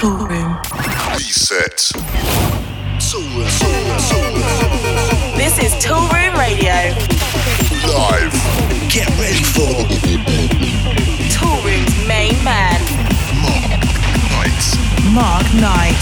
Toolroom. Reset. This is Toolroom Radio. Live. Get ready for Toolroom's main man, Mark Knight. Mark Knight.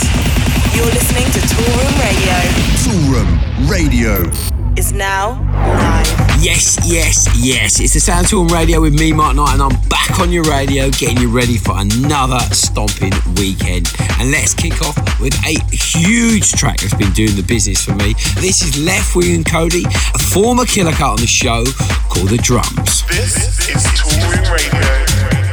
You're listening to Toolroom Radio. Toolroom Radio. Is now live. Yes, yes, yes. It's the Sound Tool Radio with me, Mark Knight, and I'm back on your radio getting you ready for another stomping weekend. And let's kick off with a huge track that's been doing the business for me. This is Leftwing and Kody, a former killer cut on the show called The Drums. This is Toolroom Radio.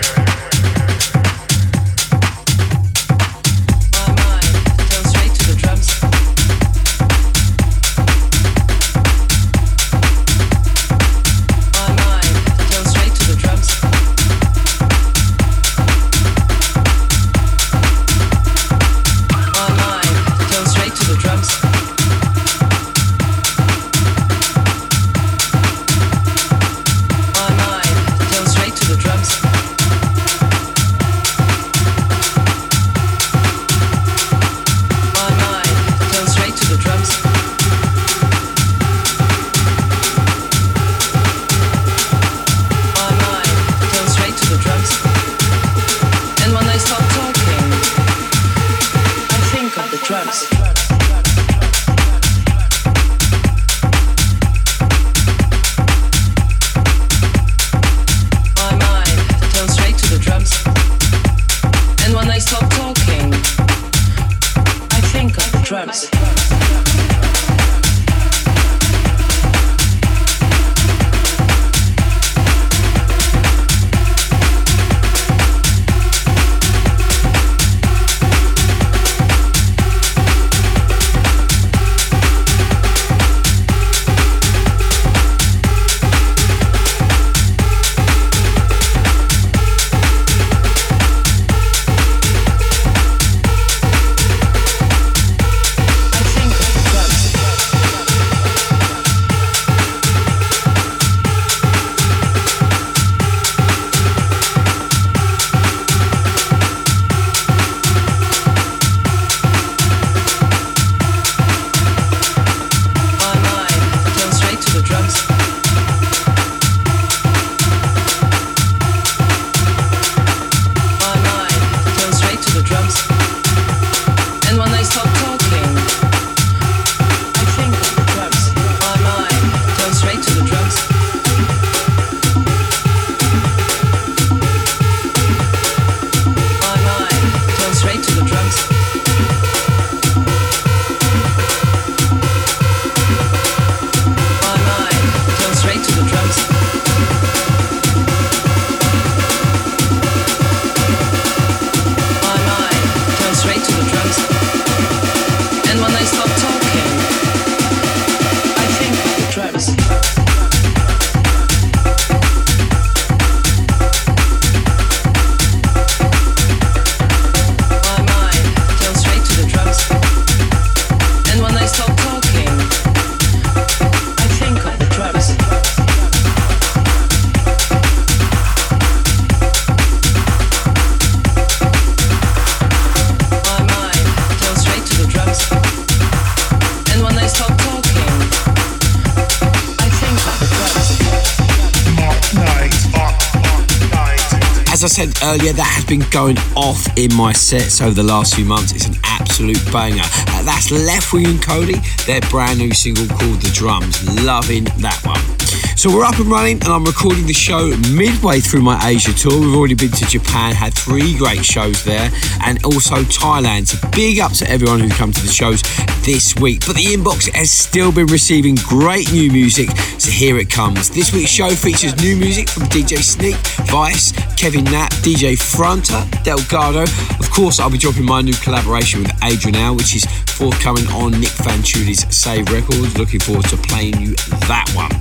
I said earlier, that has been going off in my sets over the last few months. It's an absolute banger. Uh, that's Leftwing and Kody, their brand new single called The Drums. Loving that one. So we're up and running, and I'm recording the show midway through my Asia tour. We've already been to Japan, had three great shows there, and also Thailand. So big up to everyone who come to the shows this week. But the inbox has still been receiving great new music, so here it comes. This week's show features new music from DJ Sneak, Weiss, Kevin Knapp, DJ Fronter, Delgado. Of course, I'll be dropping my new collaboration with Adrian Al, which is forthcoming on Nick Fanciulli's Save Records. Looking forward to playing you that one.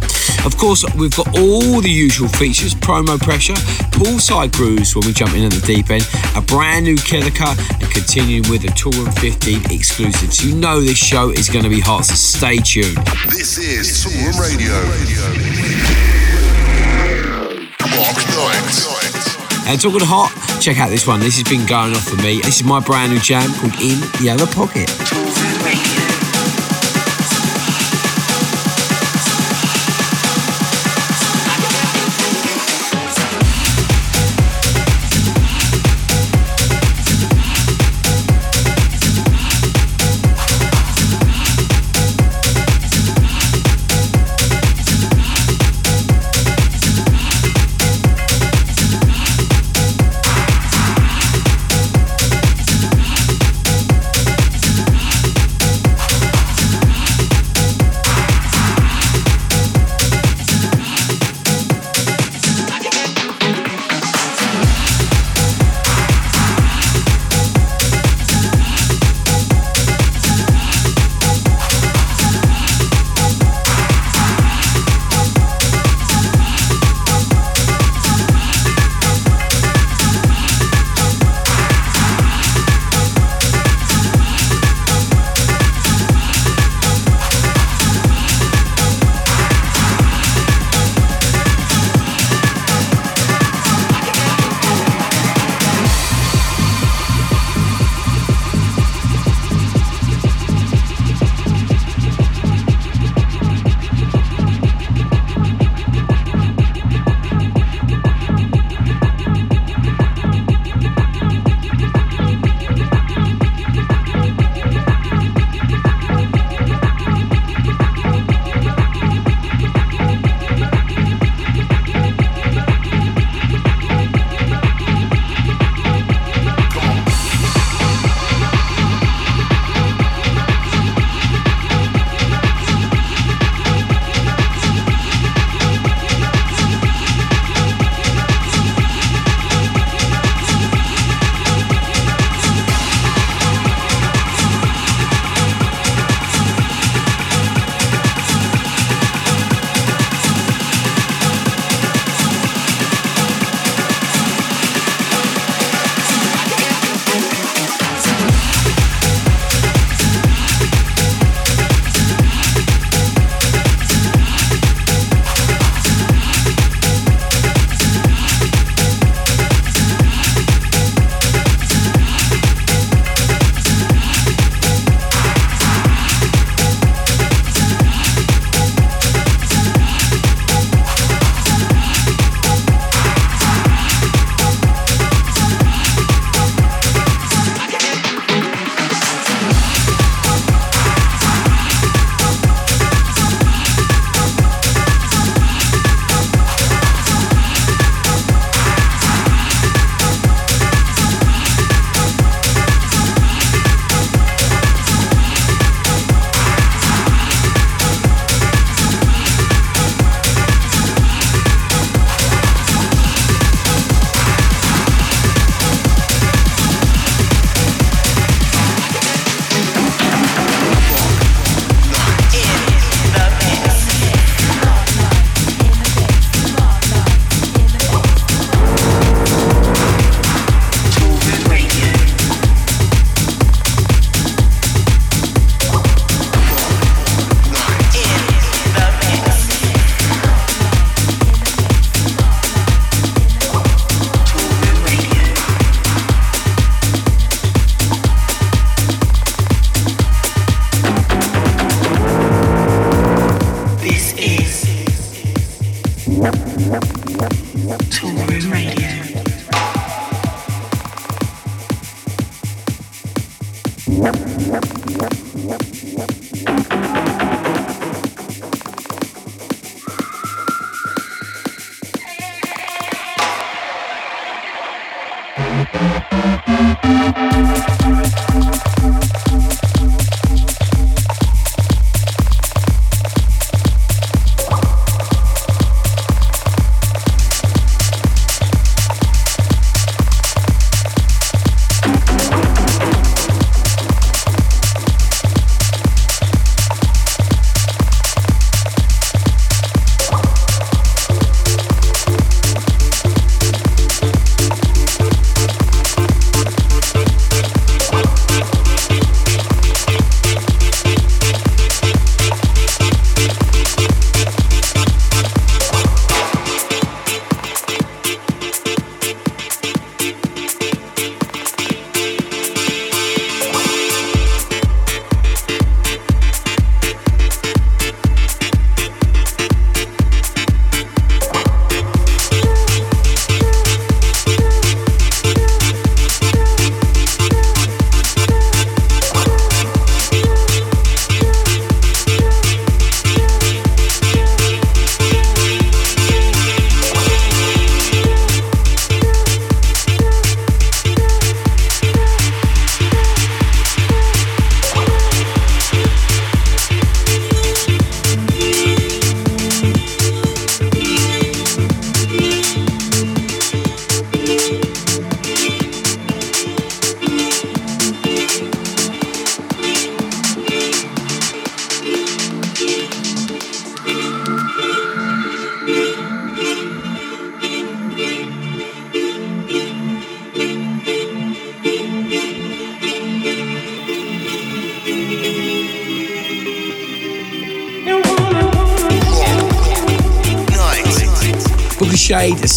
Of course, we've got all the usual features promo pressure, poolside grooves when we jump in at the deep end, a brand new killer cut, and continuing with the Tour 15 exclusives. You know this show is going to be hot, so stay tuned. This is Tour Radio. Mark Knight. And talking hot, check out this one. This has been going off for me. This is my brand new jam called In the Other Pocket.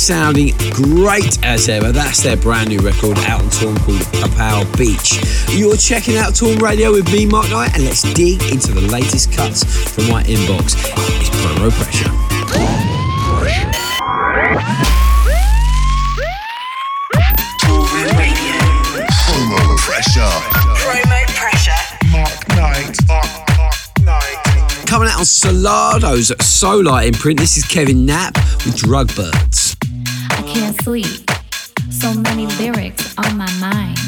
sounding great as ever. That's their brand new record out on Torn called Papal Beach. You're checking out Toolroom Radio with me, Mark Knight, and let's dig into the latest cuts from my inbox. It's Promo Pressure. Coming out on Solardo's Sola imprint, this is Kevin Knapp with Drugbirds can't sleep. So many lyrics on my mind.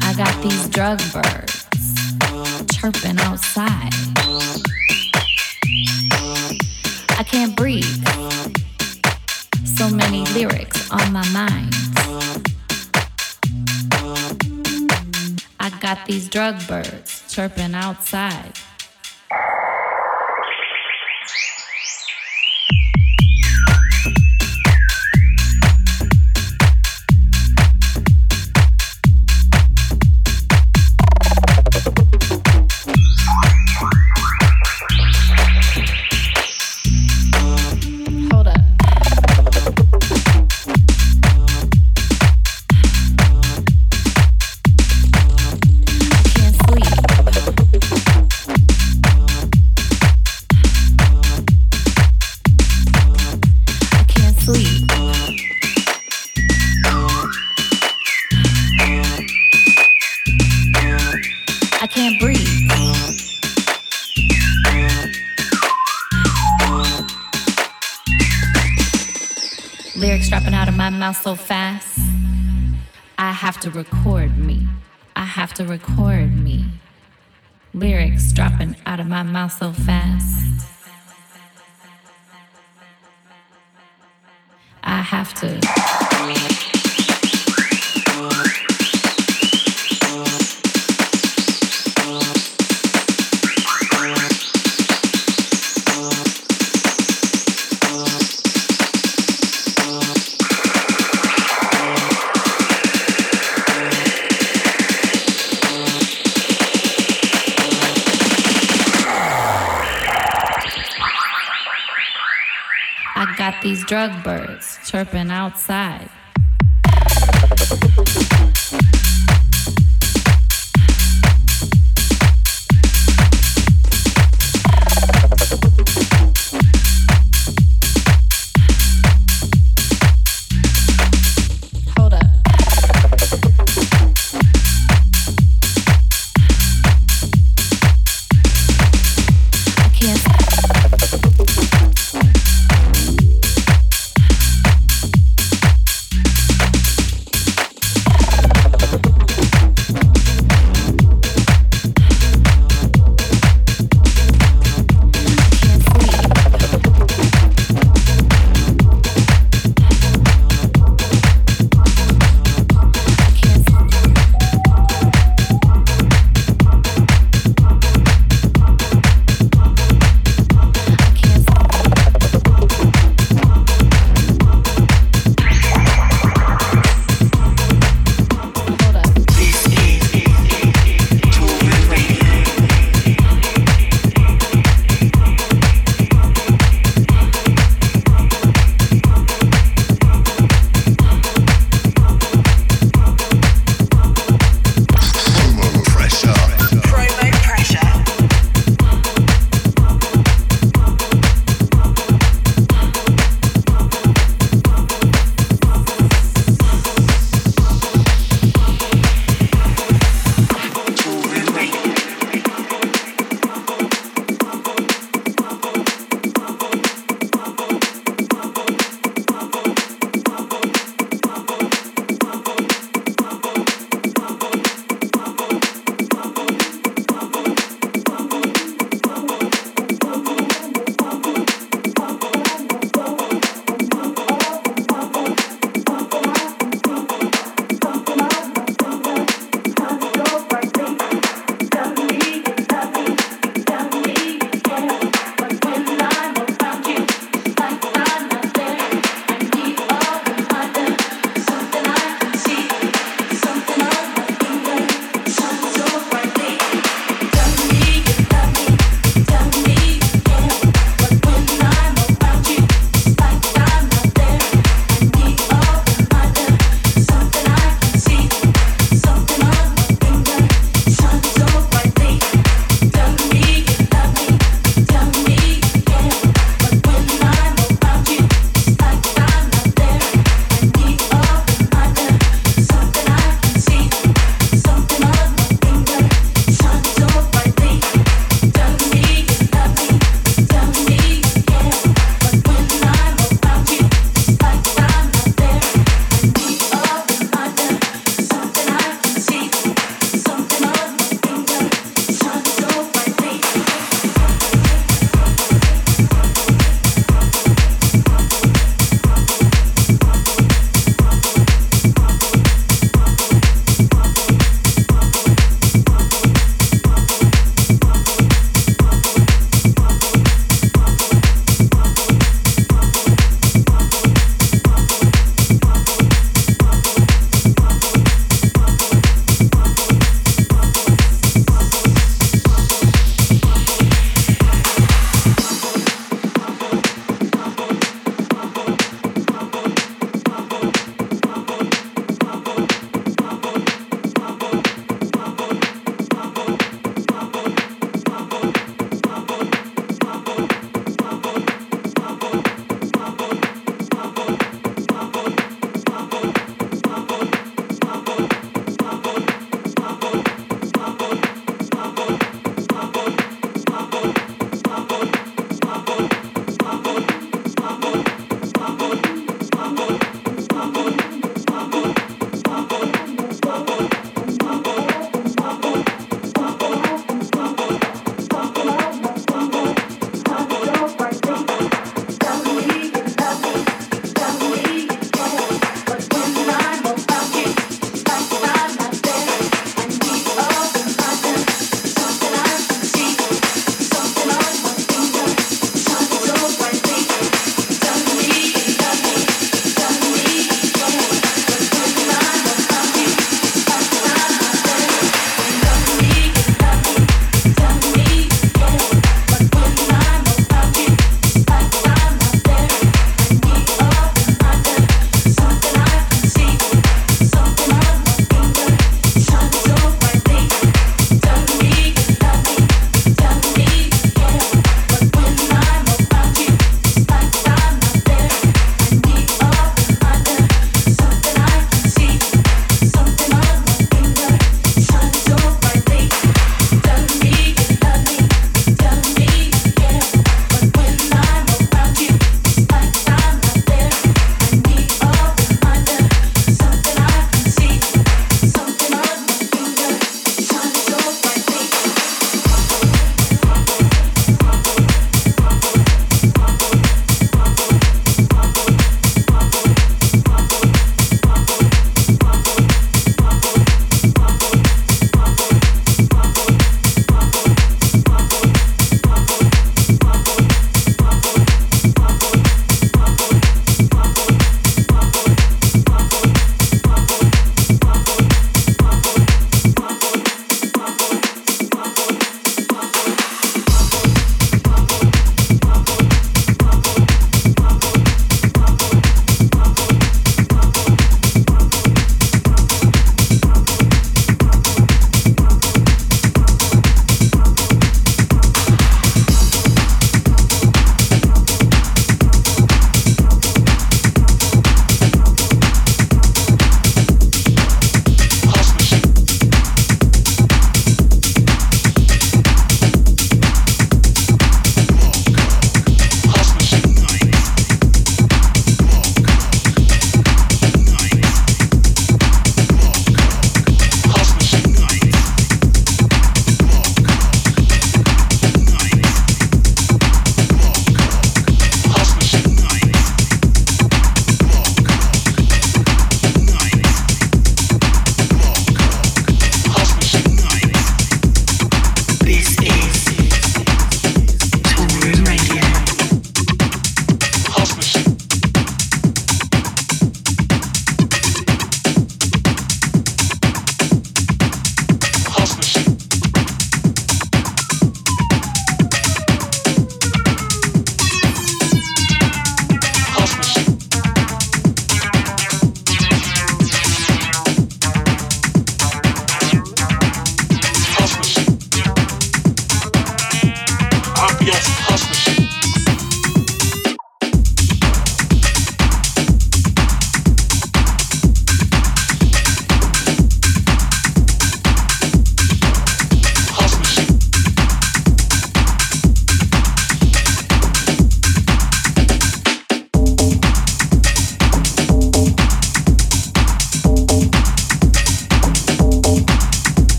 I got these drug birds chirping outside. I can't breathe. So many lyrics on my mind. I got these drug birds chirping outside. Lyrics dropping out of my mouth so fast. I have to. drug birds chirping outside.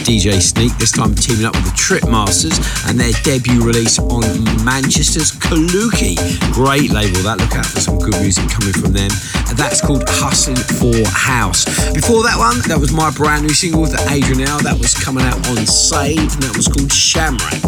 Is DJ Sneak, this time teaming up with the Tripmastaz and their debut release on Manchester's Kaluki. Great label, that look out for some good music coming from them. That's called Hustling for House. Before that one, that was my brand new single with Adrian L. That was coming out on Save, and that was called Shamrat.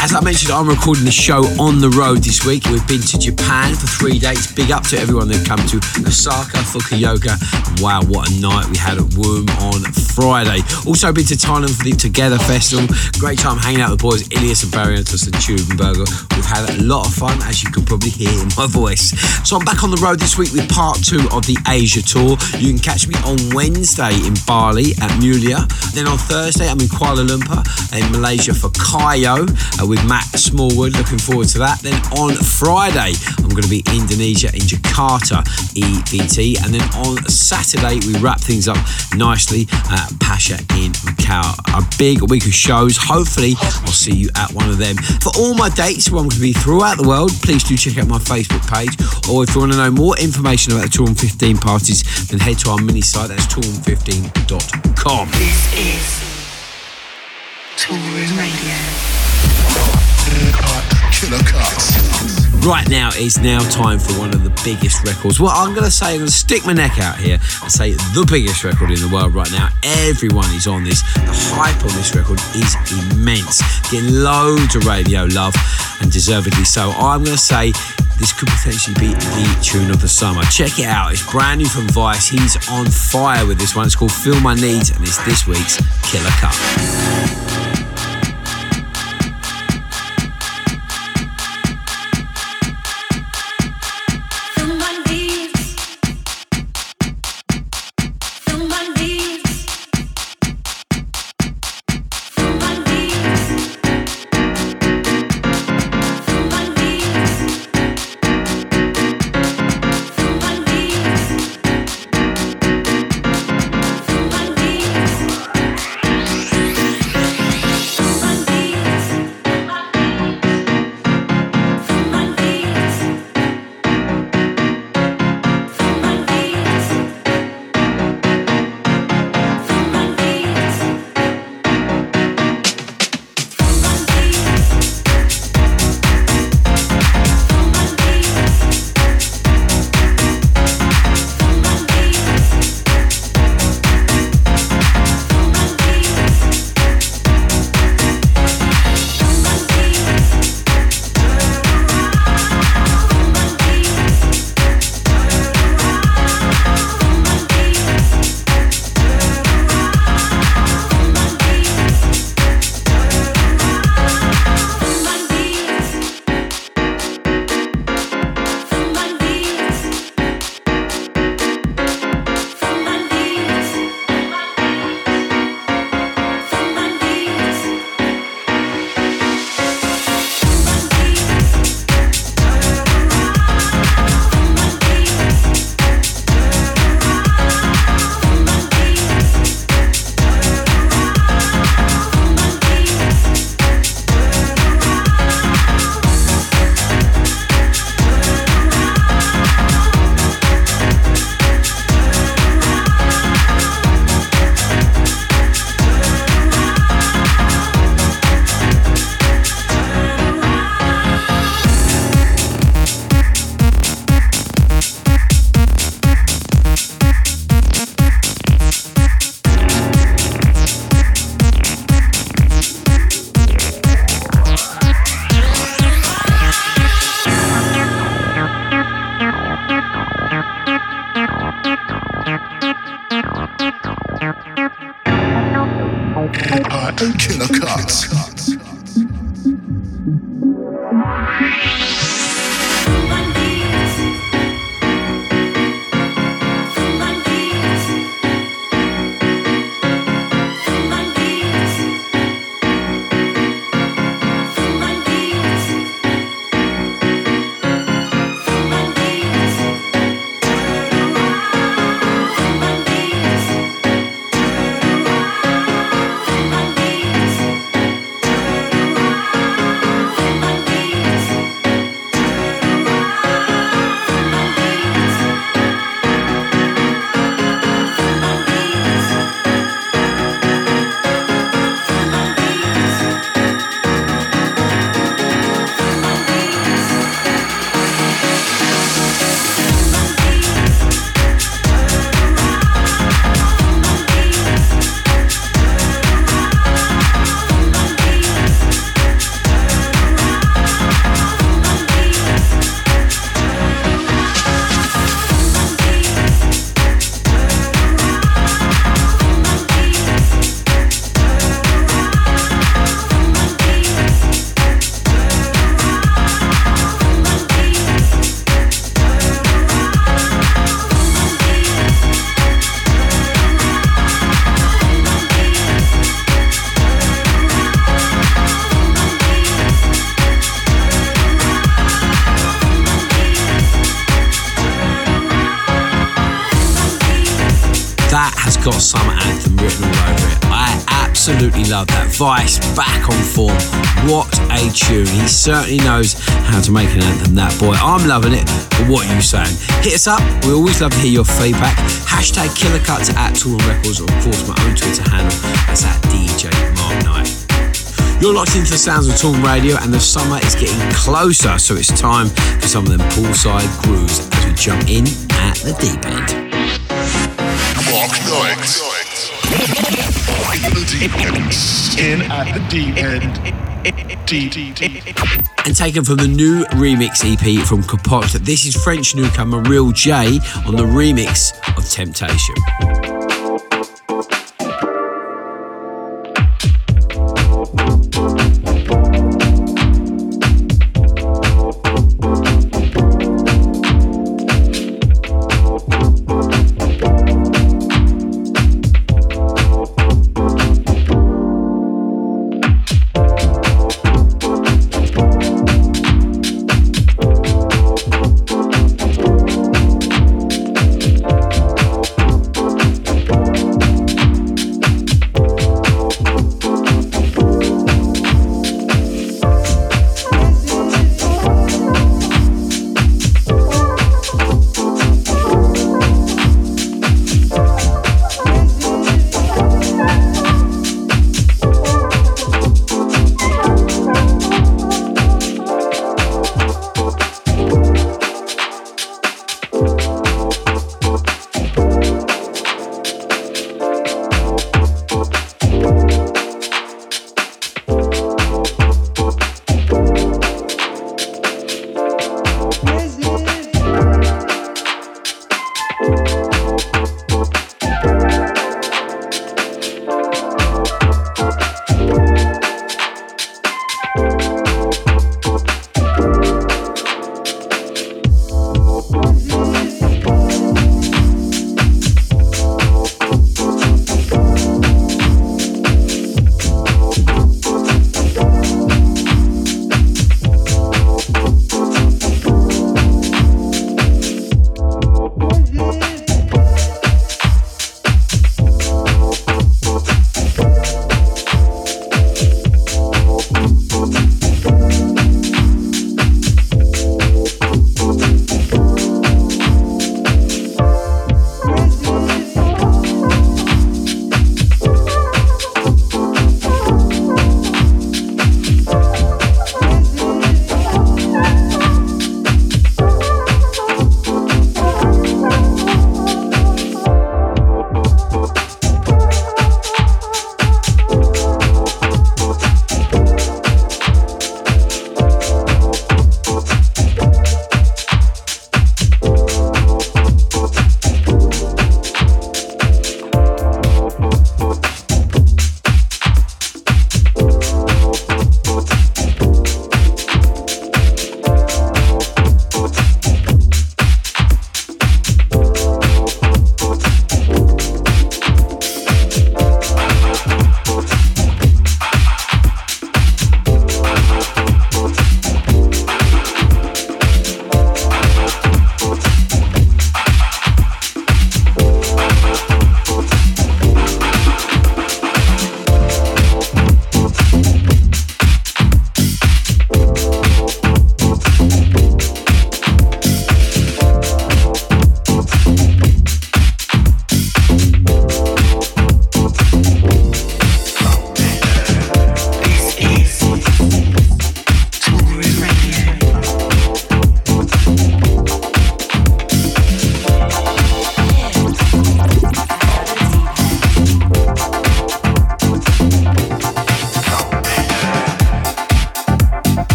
As I mentioned, I'm recording the show on the road this week. We've been to Japan for three days. Big up to everyone that come to Osaka, Fukuoka. Wow, what a night we had at Womb on Friday. Also been to Thailand for the Together Festival. Great time hanging out with the boys Illyus and Barrientos and Tubenberger. We've had a lot of fun, as you can probably hear in my voice. So I'm back on the road this week with part two of the Asia tour. You can catch me on Wednesday in Bali at Mulia. Then on Thursday, I'm in Kuala Lumpur in Malaysia for Kayo uh, with Matt Smallwood. Looking forward to that. Then on Friday, I'm going to be in Indonesia in Jakarta, EVT. And then on Saturday, we wrap things up nicely at Pacha in Macau. A big week of shows. Hopefully, I'll see you at one of them. For all my dates I'm going to be throughout the world, please do check out my Facebook page. Or if you want to know more information about the Tour 15 parties, then head to our mini site. That's tour15.com. This is Toolroom Radio. Right now is now time for one of the biggest records. Well, I'm going to say, I'm going to stick my neck out here and say the biggest record in the world right now. Everyone is on this. The hype on this record is immense. Getting loads of radio love and deservedly so. I'm going to say this could potentially be the tune of the summer. Check it out. It's brand new from Weiss. He's on fire with this one. It's called Feel My Needs and it's this week's Killer Cut. Got Summer Anthem written all over it. I absolutely love that. Weiss back on form. What a tune. He certainly knows how to make an anthem, that boy. I'm loving it. But what are you saying? Hit us up. We always love to hear your feedback. Hashtag Killer Cuts at Toolroom Records, or of course my own Twitter handle. That's at DJ Mark Knight. You're locked into the sounds of Toolroom Radio, and the summer is getting closer, so it's time for some of them poolside grooves as we jump in at the deep end. Mark and taken from the new remix EP from Capote. This is French newcomer Real J on the remix of Temptation.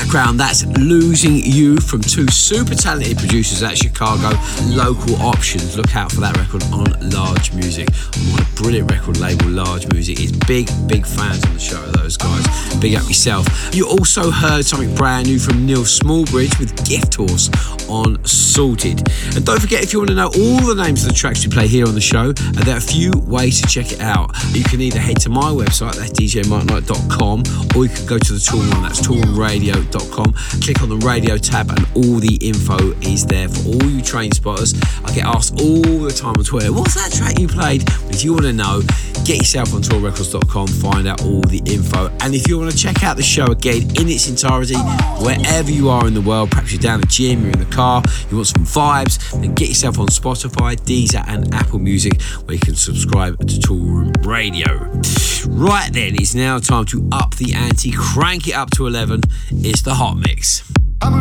Background, that's Losing You from two super talented producers at Chicago, Local Options. Look out for that record on Large Music. What a brilliant record label, Large Music. Is big, big fans on the show. Big up yourself. You also heard something brand new from Neil Smallbridge with Gift Horse on Sorted. And don't forget, if you want to know all the names of the tracks we play here on the show, there are a few ways to check it out. You can either head to my website, that's djmarkknight.com, or you can go to the Toolroom, that's toolroomradio.com. Click on the radio tab, and all the info is there for all you train spotters. I get asked all the time on Twitter, what's that track you played? If you want to know, get yourself on tourrecords.com, find out all the info. And if you want to check out the show again in its entirety, wherever you are in the world, perhaps you're down the gym, you're in the car, you want some vibes, then get yourself on Spotify, Deezer, and Apple Music, where you can subscribe to Toolroom Radio. Right then, it's now time to up the ante, crank it up to 11. It's the Hot Mix. Hot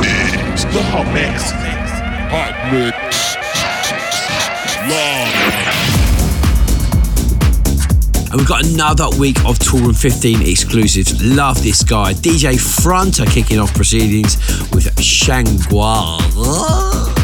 mix. The hot mix. Hot mix. Live. And we've got another week of Toolroom 15 exclusives. Love this guy. DJ Fronter kicking off proceedings with Shangwa.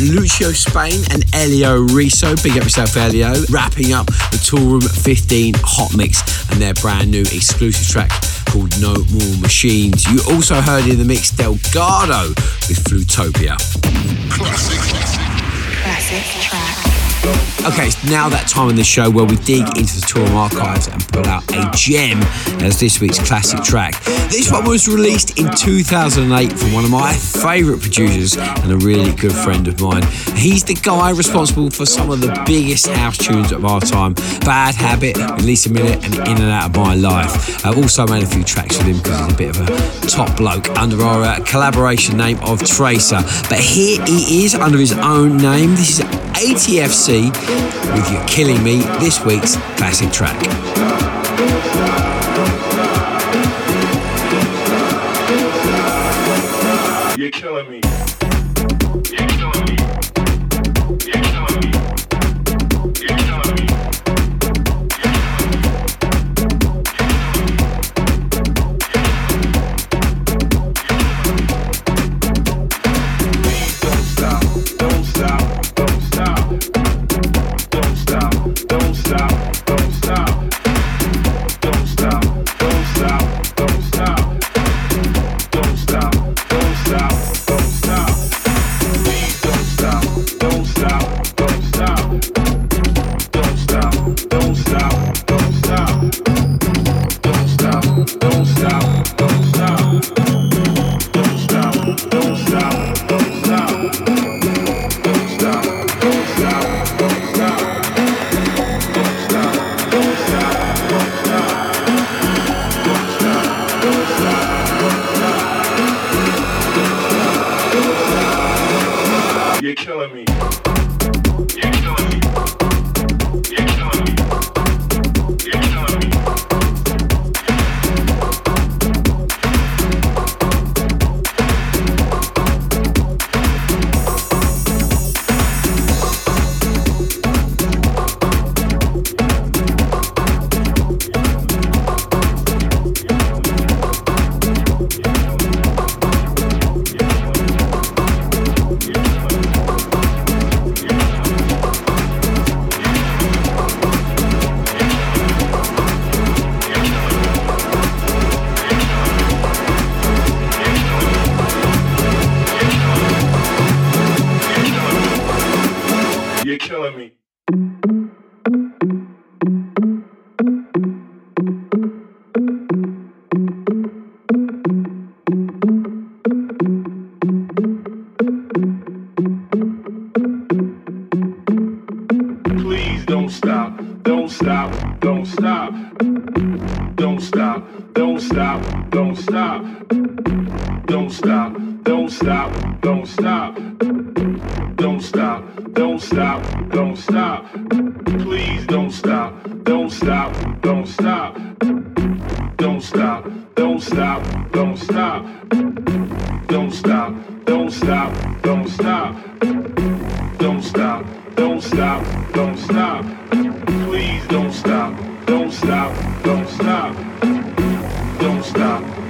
Lucio Spain and Elio Riso. Big up yourself, Elio. Wrapping up the Toolroom 15 Hot Mix and their brand new exclusive track called No More Machines. You also heard in the mix Delgado with Flutopia. Classic, classic. Classic track. Okay, it's now that time in the show where we dig into the tour archives and pull out a gem as this week's classic track. This one was released in 2008 from one of my favourite producers and a really good friend of mine. He's the guy responsible for some of the biggest house tunes of our time Bad Habit, Release a Minute, and In and Out of My Life. I've also made a few tracks with him because he's a bit of a top bloke under our uh, collaboration name of Tracer. But here he is under his own name. This is ATFC with You Killing Me, this week's classic track. You're killing me. Stop. Don't stop. Don't stop. Don't stop. Don't stop. Don't stop. Don't stop. Please don't stop. Don't stop. Don't stop. Don't stop. Don't stop. Don't stop. Don't stop. Don't stop. Don't stop. Don't stop. Don't stop. Don't stop. Please don't stop. Don't stop. Don't stop. Don't stop.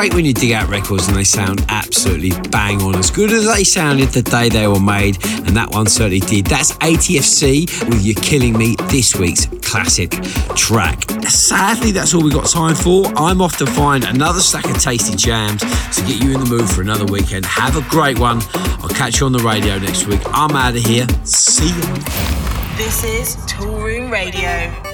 Great when you dig out records and they sound absolutely bang on, as good as they sounded the day they were made, and that one certainly did. That's ATFC with You're Killing Me, this week's classic track. Sadly, that's all we got time for. I'm off to find another stack of tasty jams to get you in the mood for another weekend. Have a great one. I'll catch you on the radio next week. I'm out of here. See you. This is Toolroom Radio.